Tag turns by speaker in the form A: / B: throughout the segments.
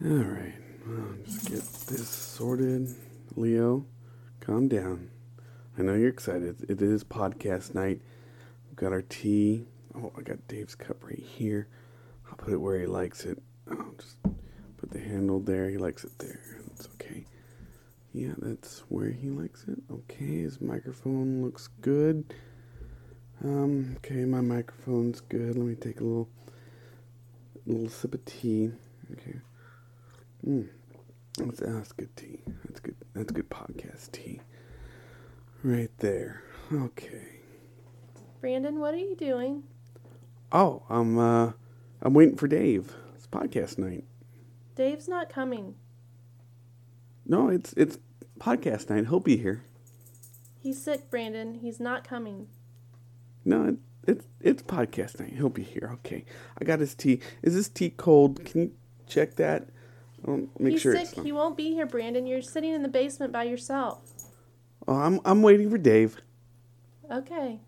A: All right, well, just get this sorted. Leo, calm down. I know you're excited. It is podcast night. We've got our tea. Oh, I got Dave's cup right here. I'll put it where he likes it. I'll just put the handle there. He likes it there. It's okay. Yeah, that's where he likes it. Okay, his microphone looks good. Um, okay, my microphone's good. Let me take a little little sip of tea. Okay. Mm. That's, that's good tea. That's good. That's good podcast tea. Right there. Okay.
B: Brandon, what are you doing?
A: Oh, I'm uh, I'm waiting for Dave. It's podcast night.
B: Dave's not coming.
A: No, it's it's podcast night. He'll be here.
B: He's sick, Brandon. He's not coming.
A: No, it, it's it's podcast night. He'll be here. Okay. I got his tea. Is this tea cold? Can you check that? I'll make
B: He's
A: sure
B: sick. He won't be here, Brandon. You're sitting in the basement by yourself.
A: Oh, I'm I'm waiting for Dave.
B: Okay.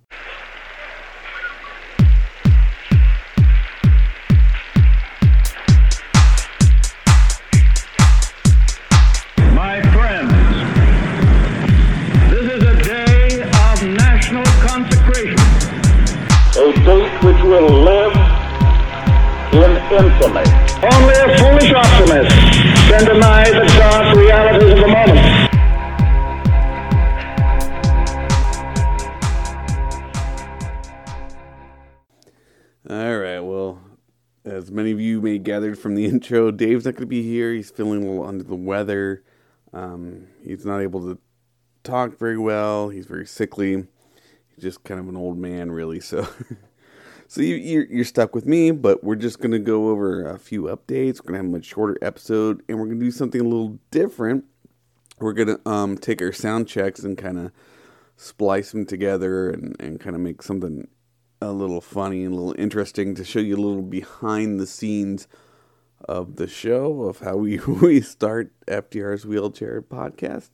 C: In infamy.
D: Only a foolish optimist can deny the dark realities of the moment.
A: All right. Well, as many of you may gathered from the intro, Dave's not going to be here. He's feeling a little under the weather. Um, he's not able to talk very well. He's very sickly. He's just kind of an old man, really. So, so you, you're you're stuck with me. But we're just going to go over a few updates. We're going to have a much shorter episode, and we're going to do something a little different. We're going to um, take our sound checks and kind of splice them together and, and kind of make something a little funny and a little interesting to show you a little behind the scenes of the show of how we we start FDR's Wheelchair podcast.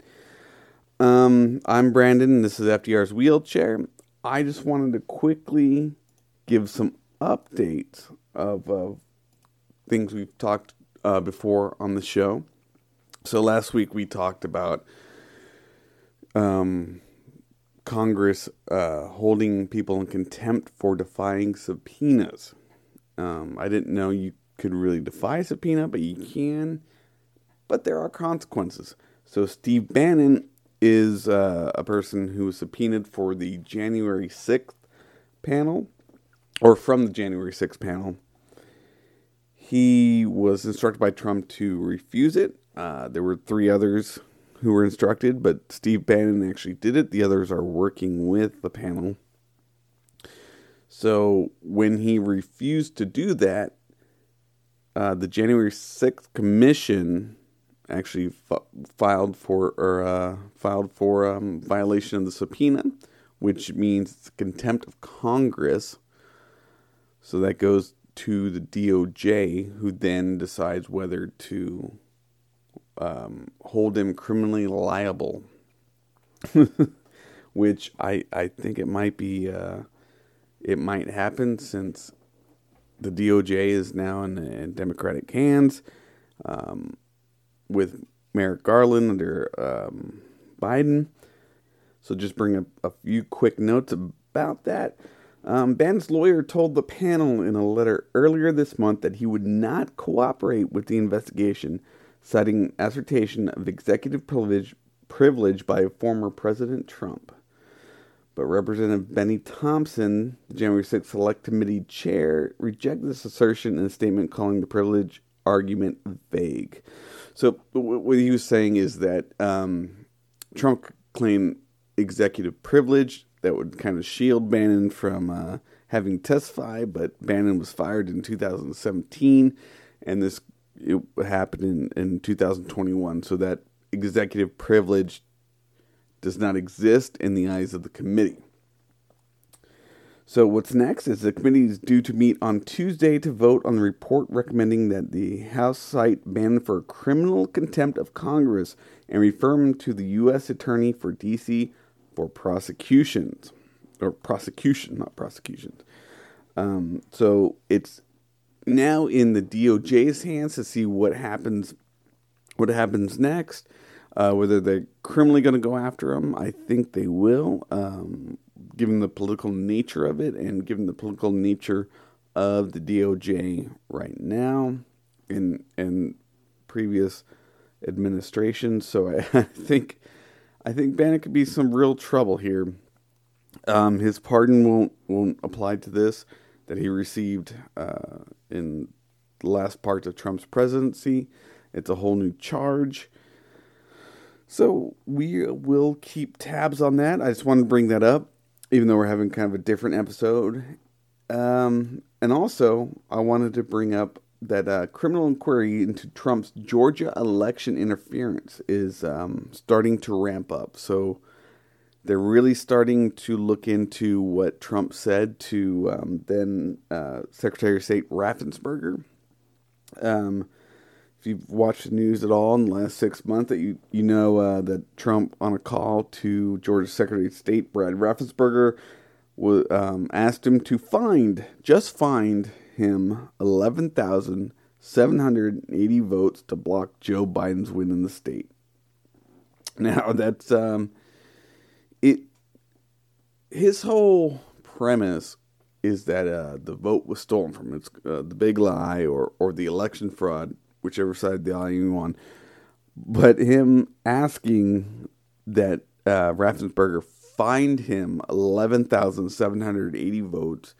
A: Um, I'm Brandon. This is FDR's Wheelchair. I just wanted to quickly give some updates of, of things we've talked uh, before on the show. So last week we talked about um, Congress uh, holding people in contempt for defying subpoenas. Um, I didn't know you could really defy a subpoena, but you can. But there are consequences. So Steve Bannon is uh, a person who was subpoenaed for the January 6th panel, or from the January 6th panel. He was instructed by Trump to refuse it. Uh, there were three others who were instructed, but Steve Bannon actually did it. The others are working with the panel. So when he refused to do that, uh, the January 6th commission actually f- filed for or uh, filed for um, violation of the subpoena, which means contempt of Congress. So that goes to the DOJ, who then decides whether to um, hold him criminally liable, which I I think it might be uh, it might happen since the DOJ is now in, in Democratic hands um, with Merrick Garland under um, Biden. So just bring a few quick notes about that. Um, Bannon's lawyer told the panel in a letter earlier this month that he would not cooperate with the investigation, citing assertion of executive privilege, privilege by former President Trump. But Representative Bennie Thompson, the January 6th Select Committee chair, rejected this assertion in a statement calling the privilege argument vague. So, what he was saying is that um, Trump claimed executive privilege that would kind of shield Bannon from uh, having testify. but Bannon was fired in 2017, and this it happened in, in 2021. So that executive privilege does not exist in the eyes of the committee. So, what's next is the committee is due to meet on Tuesday to vote on the report recommending that the House cite Bannon for criminal contempt of Congress and refer him to the U.S. Attorney for D.C. for prosecutions. Or prosecution, not prosecutions. Um, so, it's now in the DOJ's hands to see what happens. What happens next? Uh, whether they're criminally going to go after him, I think they will, um, given the political nature of it and given the political nature of the DOJ right now in in previous administrations. So I, I think I think Bannon could be some real trouble here. Um, his pardon won't won't apply to this that he received uh, in the last part of Trump's presidency. It's a whole new charge. So we will keep tabs on that. I just wanted to bring that up, even though we're having kind of a different episode. Um, and also, I wanted to bring up that uh, criminal inquiry into Trump's Georgia election interference is um, starting to ramp up. So they're really starting to look into what Trump said to um, then uh, Secretary of State Raffensperger. Um, if you've watched the news at all in the last six months, that you you know uh, that Trump on a call to Georgia Secretary of State Brad Raffensperger um, asked him to find just find him eleven thousand seven hundred eighty votes to block Joe Biden's win in the state. Now that's um, it. His whole premise is that uh, the vote was stolen from him. It's uh, the big lie or or the election fraud whichever side the aisle you on. But him asking that uh, Raffensperger find him 11,780 votes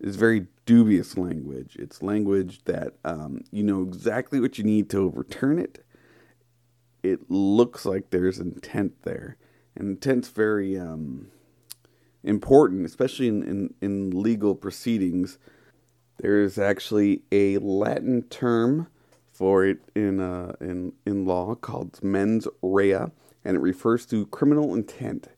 A: is very dubious language. It's language that um, you know exactly what you need to overturn it. It looks like there's intent there. And intent's very um, important, especially in, in, in legal proceedings. There is actually a Latin term for it in uh, in in law called mens rea, and it refers to criminal intent.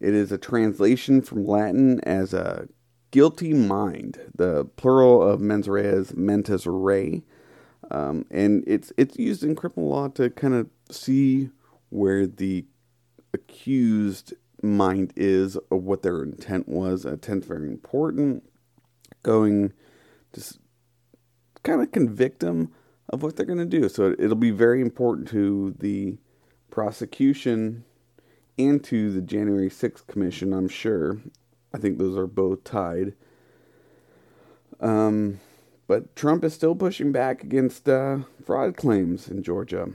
A: It is a translation from Latin as a guilty mind. The plural of mens rea is mentis re, um, and it's it's used in criminal law to kind of see where the accused mind is or what their intent was. Intent's very important. Going to kind of convict them of what they're going to do. So it'll be very important to the prosecution and to the January 6th commission, I'm sure. I think those are both tied. Um, but Trump is still pushing back against uh, fraud claims in Georgia.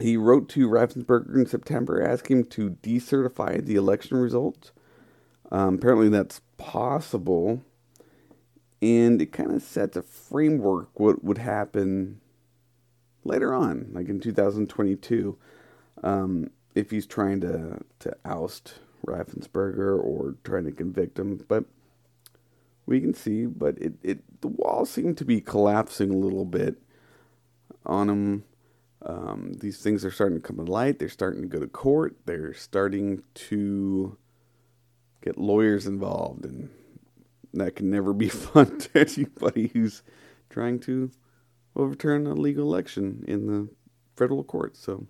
A: He wrote to Raffensperger in September asking him to decertify the election results. Um, apparently, that's possible. And it kind of sets a framework what would happen later on, like in 2022, um, if he's trying to, to oust Raffensperger or trying to convict him. But we can see, but it, it the walls seem to be collapsing a little bit on him. Um, these things are starting to come to light. They're starting to go to court. They're starting to get lawyers involved, and that can never be fun to anybody who's trying to overturn a legal election in the federal court. So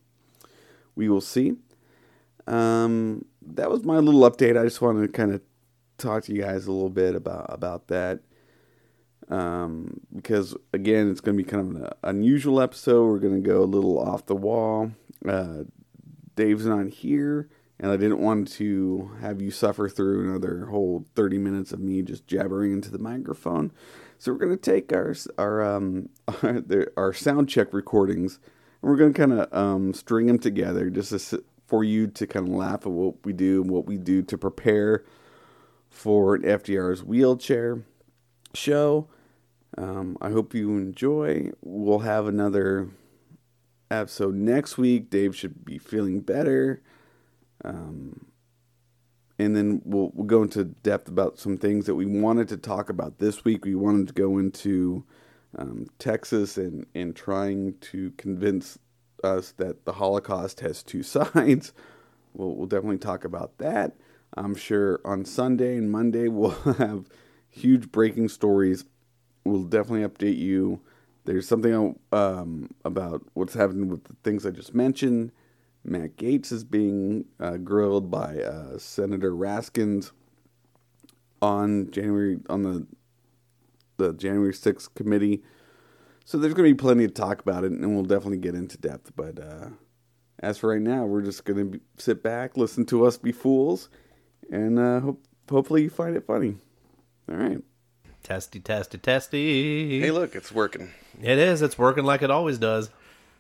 A: we will see. Um, that was my little update. I just wanted to kind of talk to you guys a little bit about about that. Um, because again, it's going to be kind of an unusual episode. We're going to go a little off the wall. Uh, Dave's not here, and I didn't want to have you suffer through another whole 30 minutes of me just jabbering into the microphone. So we're going to take our our um our, our sound check recordings and we're going to kind of um, string them together just to, for you to kind of laugh at what we do and what we do to prepare for an FDR's wheelchair show. Um, I hope you enjoy. We'll have another episode next week. Dave should be feeling better. Um, and then we'll we'll go into depth about some things that we wanted to talk about this week. We wanted to go into um, Texas and and trying to convince us that the Holocaust has two sides. We'll we'll definitely talk about that. I'm sure on Sunday and Monday we'll have huge breaking stories. We'll definitely update you. There's something um, about what's happening with the things I just mentioned Matt Gaetz is being uh, grilled by uh, Senator Raskins on January on the the January 6th committee. So there's going to be plenty to talk about it, and we'll definitely get into depth. But uh, as for right now, we're just going to sit back, listen to us be fools, and uh, hope, hopefully you find it funny. All right.
E: Testy, testy, testy.
A: Hey, look, it's working.
E: It is. It's working like it always does.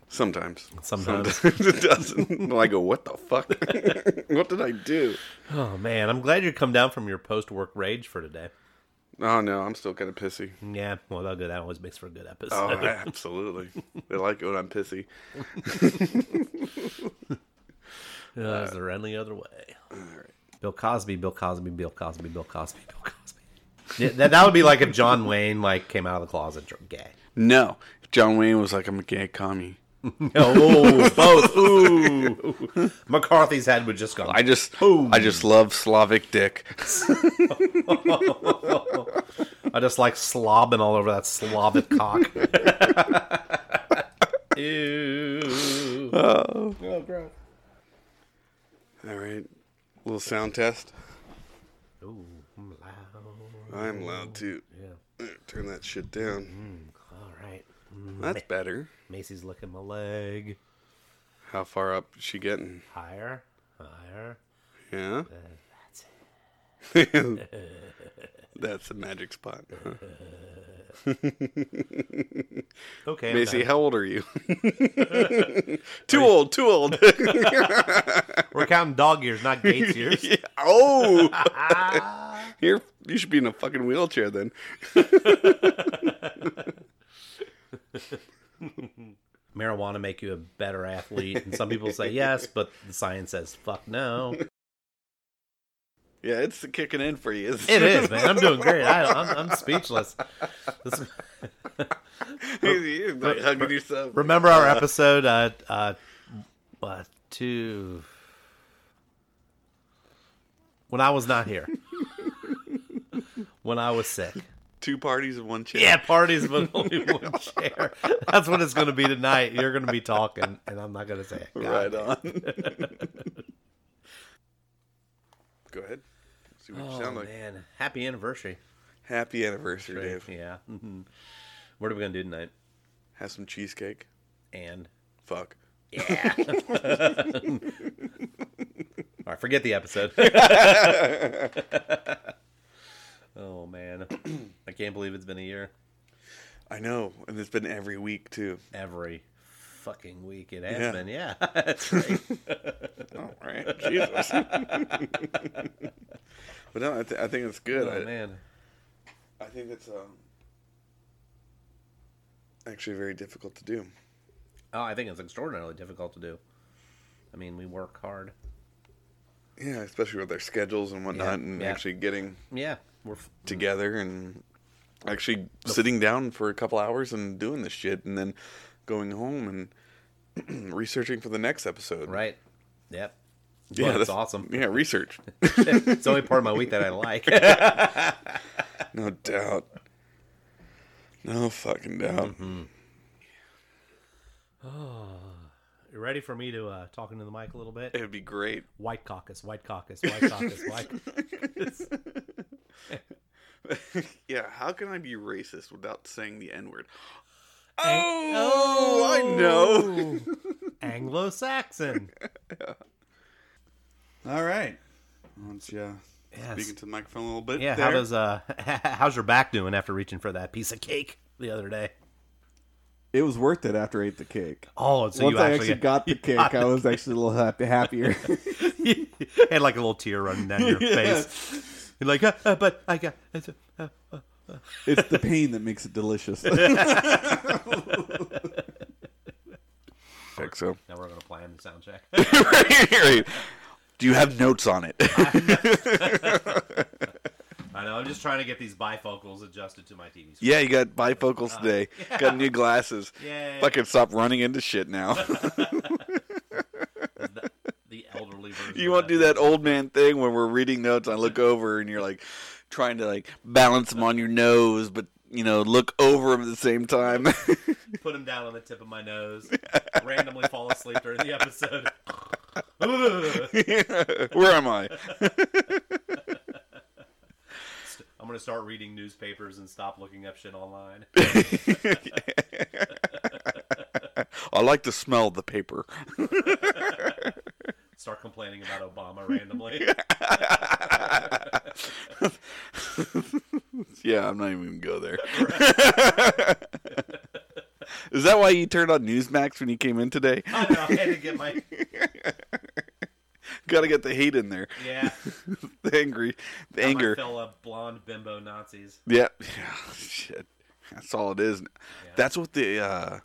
A: Sometimes.
E: Sometimes.
A: it doesn't. And I go, what the fuck? what did I do?
E: Oh man, I'm glad you come down from your post-work rage for today.
A: Oh, no, I'm still kind of pissy.
E: Yeah, well, that, that always makes for a good episode.
A: Oh, absolutely. they like it when I'm pissy.
E: Uh, is there any other way? Bill Cosby, Bill Cosby, Bill Cosby, Bill Cosby, Bill Cosby. Yeah, that, that would be like if John Wayne like came out of the closet gay.
A: No. If John Wayne was like, I'm a gay commie.
E: Oh, both. Ooh. McCarthy's head would just go.
A: I just, I just love Slavic dick.
E: I just like slobbing all over that Slavic cock. Ew.
A: Oh.
E: Oh, gross.
A: All right. Little sound test.
E: Ooh, I'm loud.
A: I'm loud too.
E: Yeah.
A: Turn that shit down.
E: Mm, all right.
A: Mm, That's better.
E: Macy's licking my leg.
A: How far up is she getting?
E: Higher, higher.
A: Yeah.
E: That's it.
A: That's the magic spot. huh?
E: Okay. I'm
A: Macy,
E: done.
A: how old are you? too old, too old.
E: We're counting dog years, not Gates years.
A: Yeah. Oh, here you should be in a fucking wheelchair then.
E: Marijuana make you a better athlete, and some people say yes, but the science says fuck no.
A: Yeah, it's kicking in for you.
E: It is, man. I'm doing great. I, I'm, I'm speechless. This,
A: You're not hugging yourself.
E: remember our episode? Uh, uh, what two? When I was not here. when I was sick.
A: Two parties in one chair.
E: Yeah, parties with only one chair. That's what it's going to be tonight. You're going to be talking, and I'm not going to say it. God
A: Right on. Go ahead. See what you
E: Oh
A: sound like.
E: man, happy anniversary!
A: Happy anniversary, Dave.
E: Yeah. What are we gonna do tonight?
A: Have some cheesecake.
E: And
A: Fuck.
E: yeah. All right, forget the episode. oh man, I can't believe it's been a year.
A: I know, and it's been every week too.
E: Every fucking week it has
A: Yeah.
E: been. Yeah, that's right.
A: All right, Jesus. But no, I, th- I think it's good.
E: oh
A: I,
E: man.
A: I think it's um, actually very difficult to do.
E: Oh, I think it's extraordinarily difficult to do. I mean, we work hard.
A: Yeah, especially with their schedules and whatnot,
E: Yeah,
A: and
E: yeah.
A: actually getting
E: Yeah, we're f-
A: together and actually sitting down for a couple hours and doing this shit, and then going home and researching for the next episode.
E: right. Yep.
A: Yeah,
E: Well,
A: that's
E: awesome.
A: Yeah, research.
E: It's the only part of my week that I like.
A: no doubt. No fucking doubt.
E: Mm-hmm. you ready for me to uh, talk into the mic a little bit?
A: It would be great.
E: White caucus, white caucus, white caucus, white.
A: yeah, how can I be racist without saying the N word?
E: Ang-
A: Oh, I know.
E: Anglo-Saxon.
A: All right. Once you
E: Yes.
A: speaking to the microphone a little bit.
E: Yeah,
A: there.
E: how does uh, how's your back doing after reaching for that piece of cake the other day?
F: It was worth it after I ate the cake.
E: Oh, it's so
F: Once
E: you
F: I
E: actually,
F: actually got the cake,
E: got
F: I was actually a little happy, happier.
E: had like a little tear running down your face. You're like, uh, uh, but I got. it's, uh,
F: it's the pain that makes it delicious.
A: think so.
E: now we're gonna plan the sound check.
A: Right. Do you have notes on it?
E: I know. I'm just trying to get these bifocals adjusted to my TV screen.
A: yeah, you got bifocals uh, today. Got new glasses.
E: Yay.
A: Fucking stop running into shit now.
E: The, the elderly version.
A: you won't do that old man thing when we're reading notes. I look over and you're like trying to like balance them on your nose, but you know look over them at the same time.
E: Put them down on the tip of my nose. randomly fall asleep during the episode.
A: Where am I?
E: I'm gonna start reading newspapers and stop looking up shit online.
A: I like the smell of the paper.
E: Start complaining about Obama randomly.
A: Yeah, I'm not even gonna go there. Is that why you turned on Newsmax when you came in today?
E: I know, I had to get my
A: Got to get the hate in there,
E: yeah.
A: the angry, the
E: Got
A: anger.
E: My fella blonde bimbo Nazis.
A: Yeah, yeah, shit. That's all it is. That's what the uh,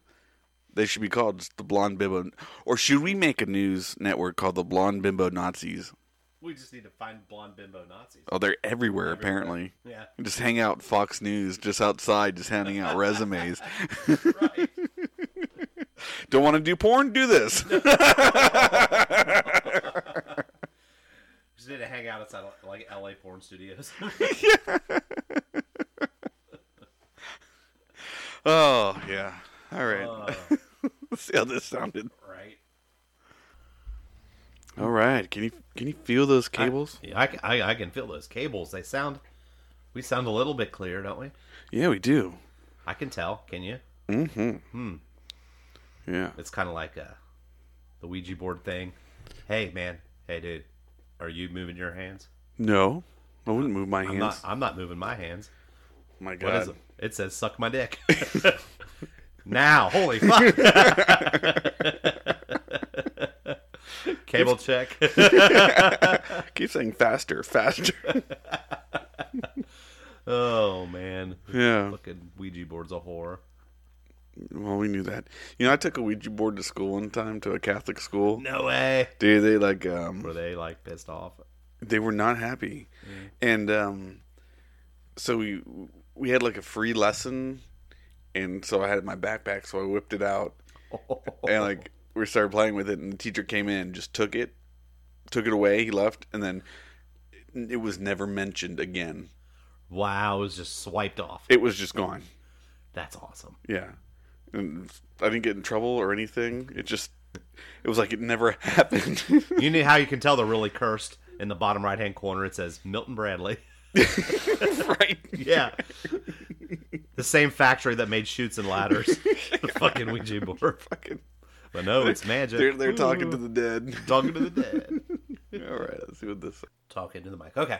A: they should be called, the blonde bimbo. Or should we make a news network called the blonde bimbo Nazis?
E: We just need to find blonde bimbo Nazis.
A: Oh, they're everywhere, apparently.
E: Yeah.
A: Just hang out Fox News, just outside, just handing out resumes.
E: Right.
A: Don't want to do porn? Do this.
E: just need to hang out outside like LA porn studios.
A: oh yeah. All right.
E: Uh,
A: Let's see how this sounded. All right. Can you can you feel those cables?
E: Yeah, I, can- I, I can feel those cables. They sound. We sound a little bit clear, don't we?
A: yeah, we do.
E: I can tell. Can you? Mhm.
A: Yeah.
E: It's kind of like a, the Ouija board thing. Hey, man. Hey, dude. Are you moving your hands?
A: No, I wouldn't move my
E: I'm
A: hands.
E: not. I'm not moving my hands.
A: my God.
E: is it? It says "suck my dick." now, holy fuck! Cable check.
A: Keep saying faster, faster.
E: oh man,
A: yeah.
E: fucking Ouija board's a horror.
A: Well, we knew that. You know, I took a Ouija board to school one time to a Catholic school.
E: No way.
A: Dude, they like um
E: Were they like pissed off?
A: they were not happy. And um so we we had like a free lesson and so I had it in my backpack so I whipped it out and like we started playing with it and the teacher came in, just took it, took it away, he left and then it was never mentioned again.
E: Wow, it was just swiped off.
A: It was just gone.
E: That's awesome.
A: Yeah. And I didn't get in trouble or anything. It just it was like it never happened.
E: You know how you can tell they're really cursed? In the bottom right hand corner, it says Milton Bradley.
A: right.
E: Yeah. the same factory that made Chutes and Ladders. the fucking Ouija board.
A: Fucking
E: But no, it's magic.
A: they're they're talking to the dead.
E: talking to the dead.
A: All right, let's see what this.
E: Talking to the mic. Okay.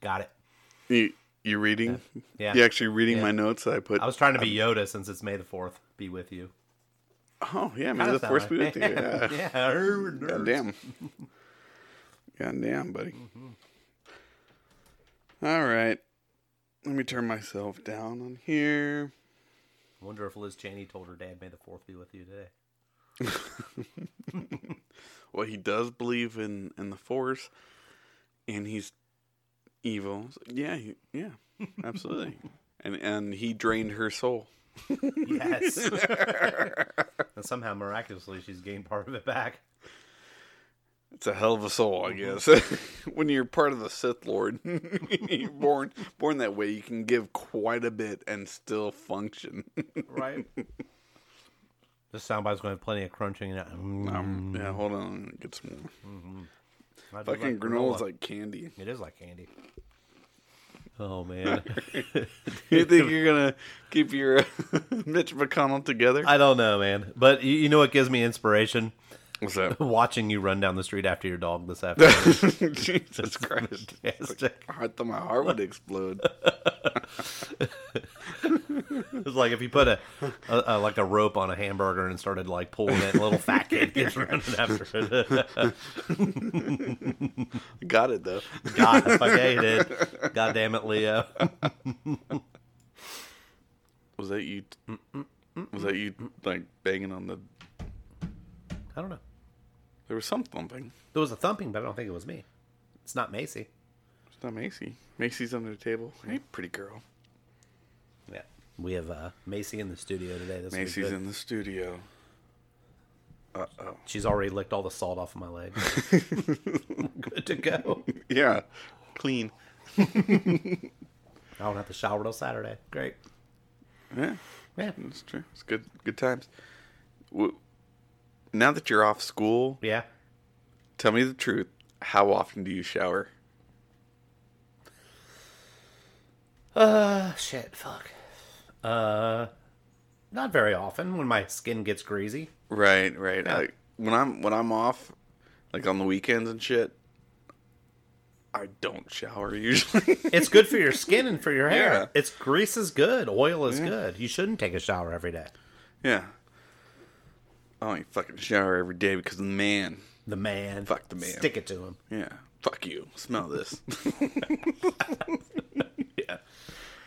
E: Got it.
A: You you reading?
E: Yeah.
A: You actually reading
E: Yeah.
A: my notes I put?
E: I was trying to be Yoda since it's May the 4th. Be with you.
A: Oh yeah,
E: Kinda
A: the
E: like-
A: be with you. Yeah.
E: Yeah.
A: God damn. God damn, buddy. Mm-hmm. All right. Let me turn myself down on here.
E: Wonder if Liz Cheney told her dad May the 4th be with you today.
A: Well, he does believe in in the force, and he's evil. So, yeah, he, yeah, absolutely. and and he drained her soul.
E: Yes. and somehow, miraculously, she's gained part of it back.
A: It's a hell of a soul, I guess. when you're part of the Sith Lord, you're born born that way. You can give quite a bit and still function.
E: Right. This soundbite's going to have plenty of crunching. And, mm,
A: um, yeah, hold on, get some more.
E: I do
A: Fucking
E: like
A: granola's like candy.
E: It is like candy. Oh man,
A: You think you're gonna keep your Mitch McConnell together?
E: I don't know, man. But you, you know what gives me inspiration?
A: What's that?
E: Watching you run down the street after your dog this afternoon.
A: Jesus Christ!
E: Fantastic.
A: I thought my heart would explode.
E: It's like if you put a, a, a like a rope on a hamburger and started like pulling it, a little fat kid gets running after it.
A: Got it though.
E: God, fuck yeah, you did. God damn it, Leo.
A: Was that you? Mm, mm, mm, Was that you like banging on the?
E: I don't know.
A: There was some thumping.
E: There was a thumping, but I don't think it was me. It's not Macy.
A: It's not Macy. Macy's under the table. Hey, pretty girl.
E: Yeah, we have uh, Macy in the studio today. This
A: Macy's in the studio. Uh oh.
E: She's already licked all the salt off of my leg. good to go.
A: Yeah, clean.
E: I don't have to shower till Saturday. Great.
A: Yeah,
E: Yeah.
A: that's true. It's good. Good times. W- Now that you're off school,
E: Yeah.
A: tell me the truth. How often do you shower?
E: Uh, shit, fuck. Uh, not very often when my skin gets greasy.
A: Right, right. I, when I'm when I'm off, like on the weekends and shit, I don't shower usually.
E: It's good for your skin and for your hair.
A: Yeah.
E: It's grease is good. Oil is good. You shouldn't take a shower every day.
A: yeah. I don't even fucking shower every day because of the man.
E: The man.
A: Fuck the man.
E: Stick it to him.
A: Yeah. Fuck you. Smell this.
E: Yeah.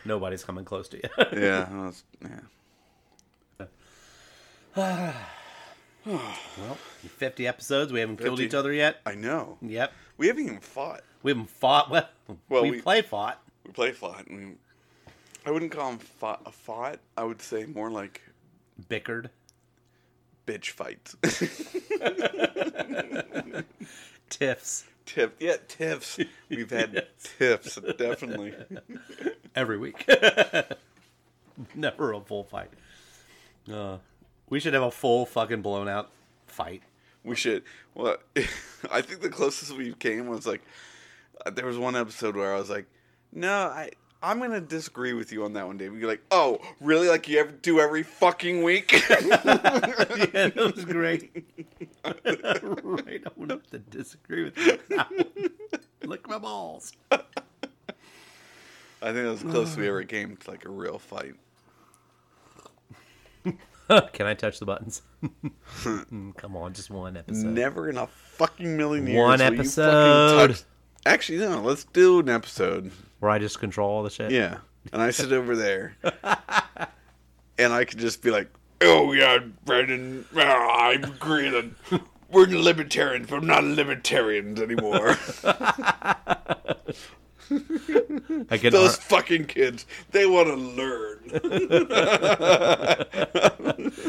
E: Nobody's coming close to you.
A: yeah. Was- yeah.
E: well, 50 episodes. We haven't killed each other yet.
A: I know.
E: Yep.
A: We haven't even fought.
E: We haven't fought. Well,
A: Well,
E: we,
A: we-
E: play fought.
A: We play fought. We, I wouldn't call them fought, a fought. I would say more like
E: Bickered.
A: Bitch fights.
E: Tiffs.
A: Tiff, yeah, tiffs. We've had tiffs, definitely.
E: Every week. Never a full fight. Uh, we should have a full fucking blown out fight.
A: We should. Well, I think the closest we came was like uh, there was one episode where I was like, "No, I I'm gonna disagree with you on that one, Dave." You're like, "Oh, really? Like you ever do every fucking week?"
E: yeah, that was great. right, I would have to disagree with you. on that. Lick my balls.
A: I think that was the closest we ever came to uh. like a real fight.
E: Can I touch the buttons? Mm, come on, just one episode.
A: Never in a fucking million years.
E: One
A: will you fucking
E: episode.
A: touch- Actually, no. Let's do an episode.
E: Where I just control all the shit.
A: Yeah, and I sit over there, and I could just be like, "Oh yeah, Brandon, ah, I'm agreeing. We're libertarians, but we're not libertarians anymore.
E: I can.
A: Those fucking kids, they want to learn."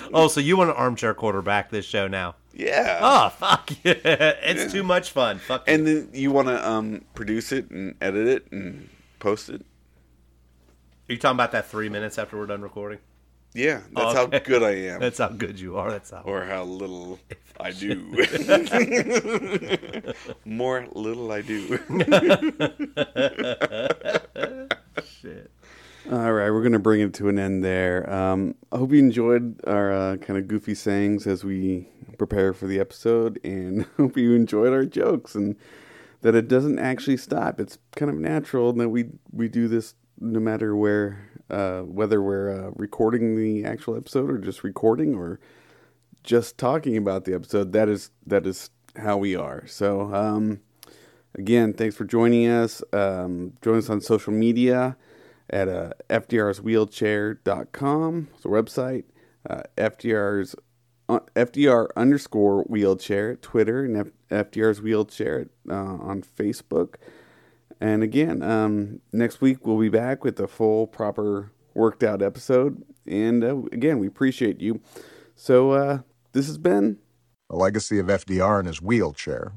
E: oh, so you want an armchair quarterback this show now?
A: Yeah.
E: Oh fuck yeah! It's too much fun. Fuck.
A: And then you want to um, produce it and edit it and post it.
E: Are you talking about that three minutes after we're done recording?
A: Yeah, that's
E: Okay.
A: how good I am,
E: That's how good you are. That's how.
A: or how little I do. More little I do.
E: Shit.
A: All right, we're going to bring it to an end there. Um, I hope you enjoyed our uh, kind of goofy sayings as we prepare for the episode, and hope you enjoyed our jokes and that it doesn't actually stop. It's kind of natural and that we we do this no matter where, uh, whether we're uh, recording the actual episode or just recording or just talking about the episode. That is that is how we are. So. Um, Again, thanks for joining us. Um, join us on social media at uh, fdrswheelchair.com. It's a website. Uh, FDR's FDR underscore wheelchair Twitter and FDR's wheelchair uh, on Facebook. And again, um, next week we'll be back with a full, proper, worked out episode. And uh, again, we appreciate you. So uh, this has been
G: A legacy of FDR in his wheelchair.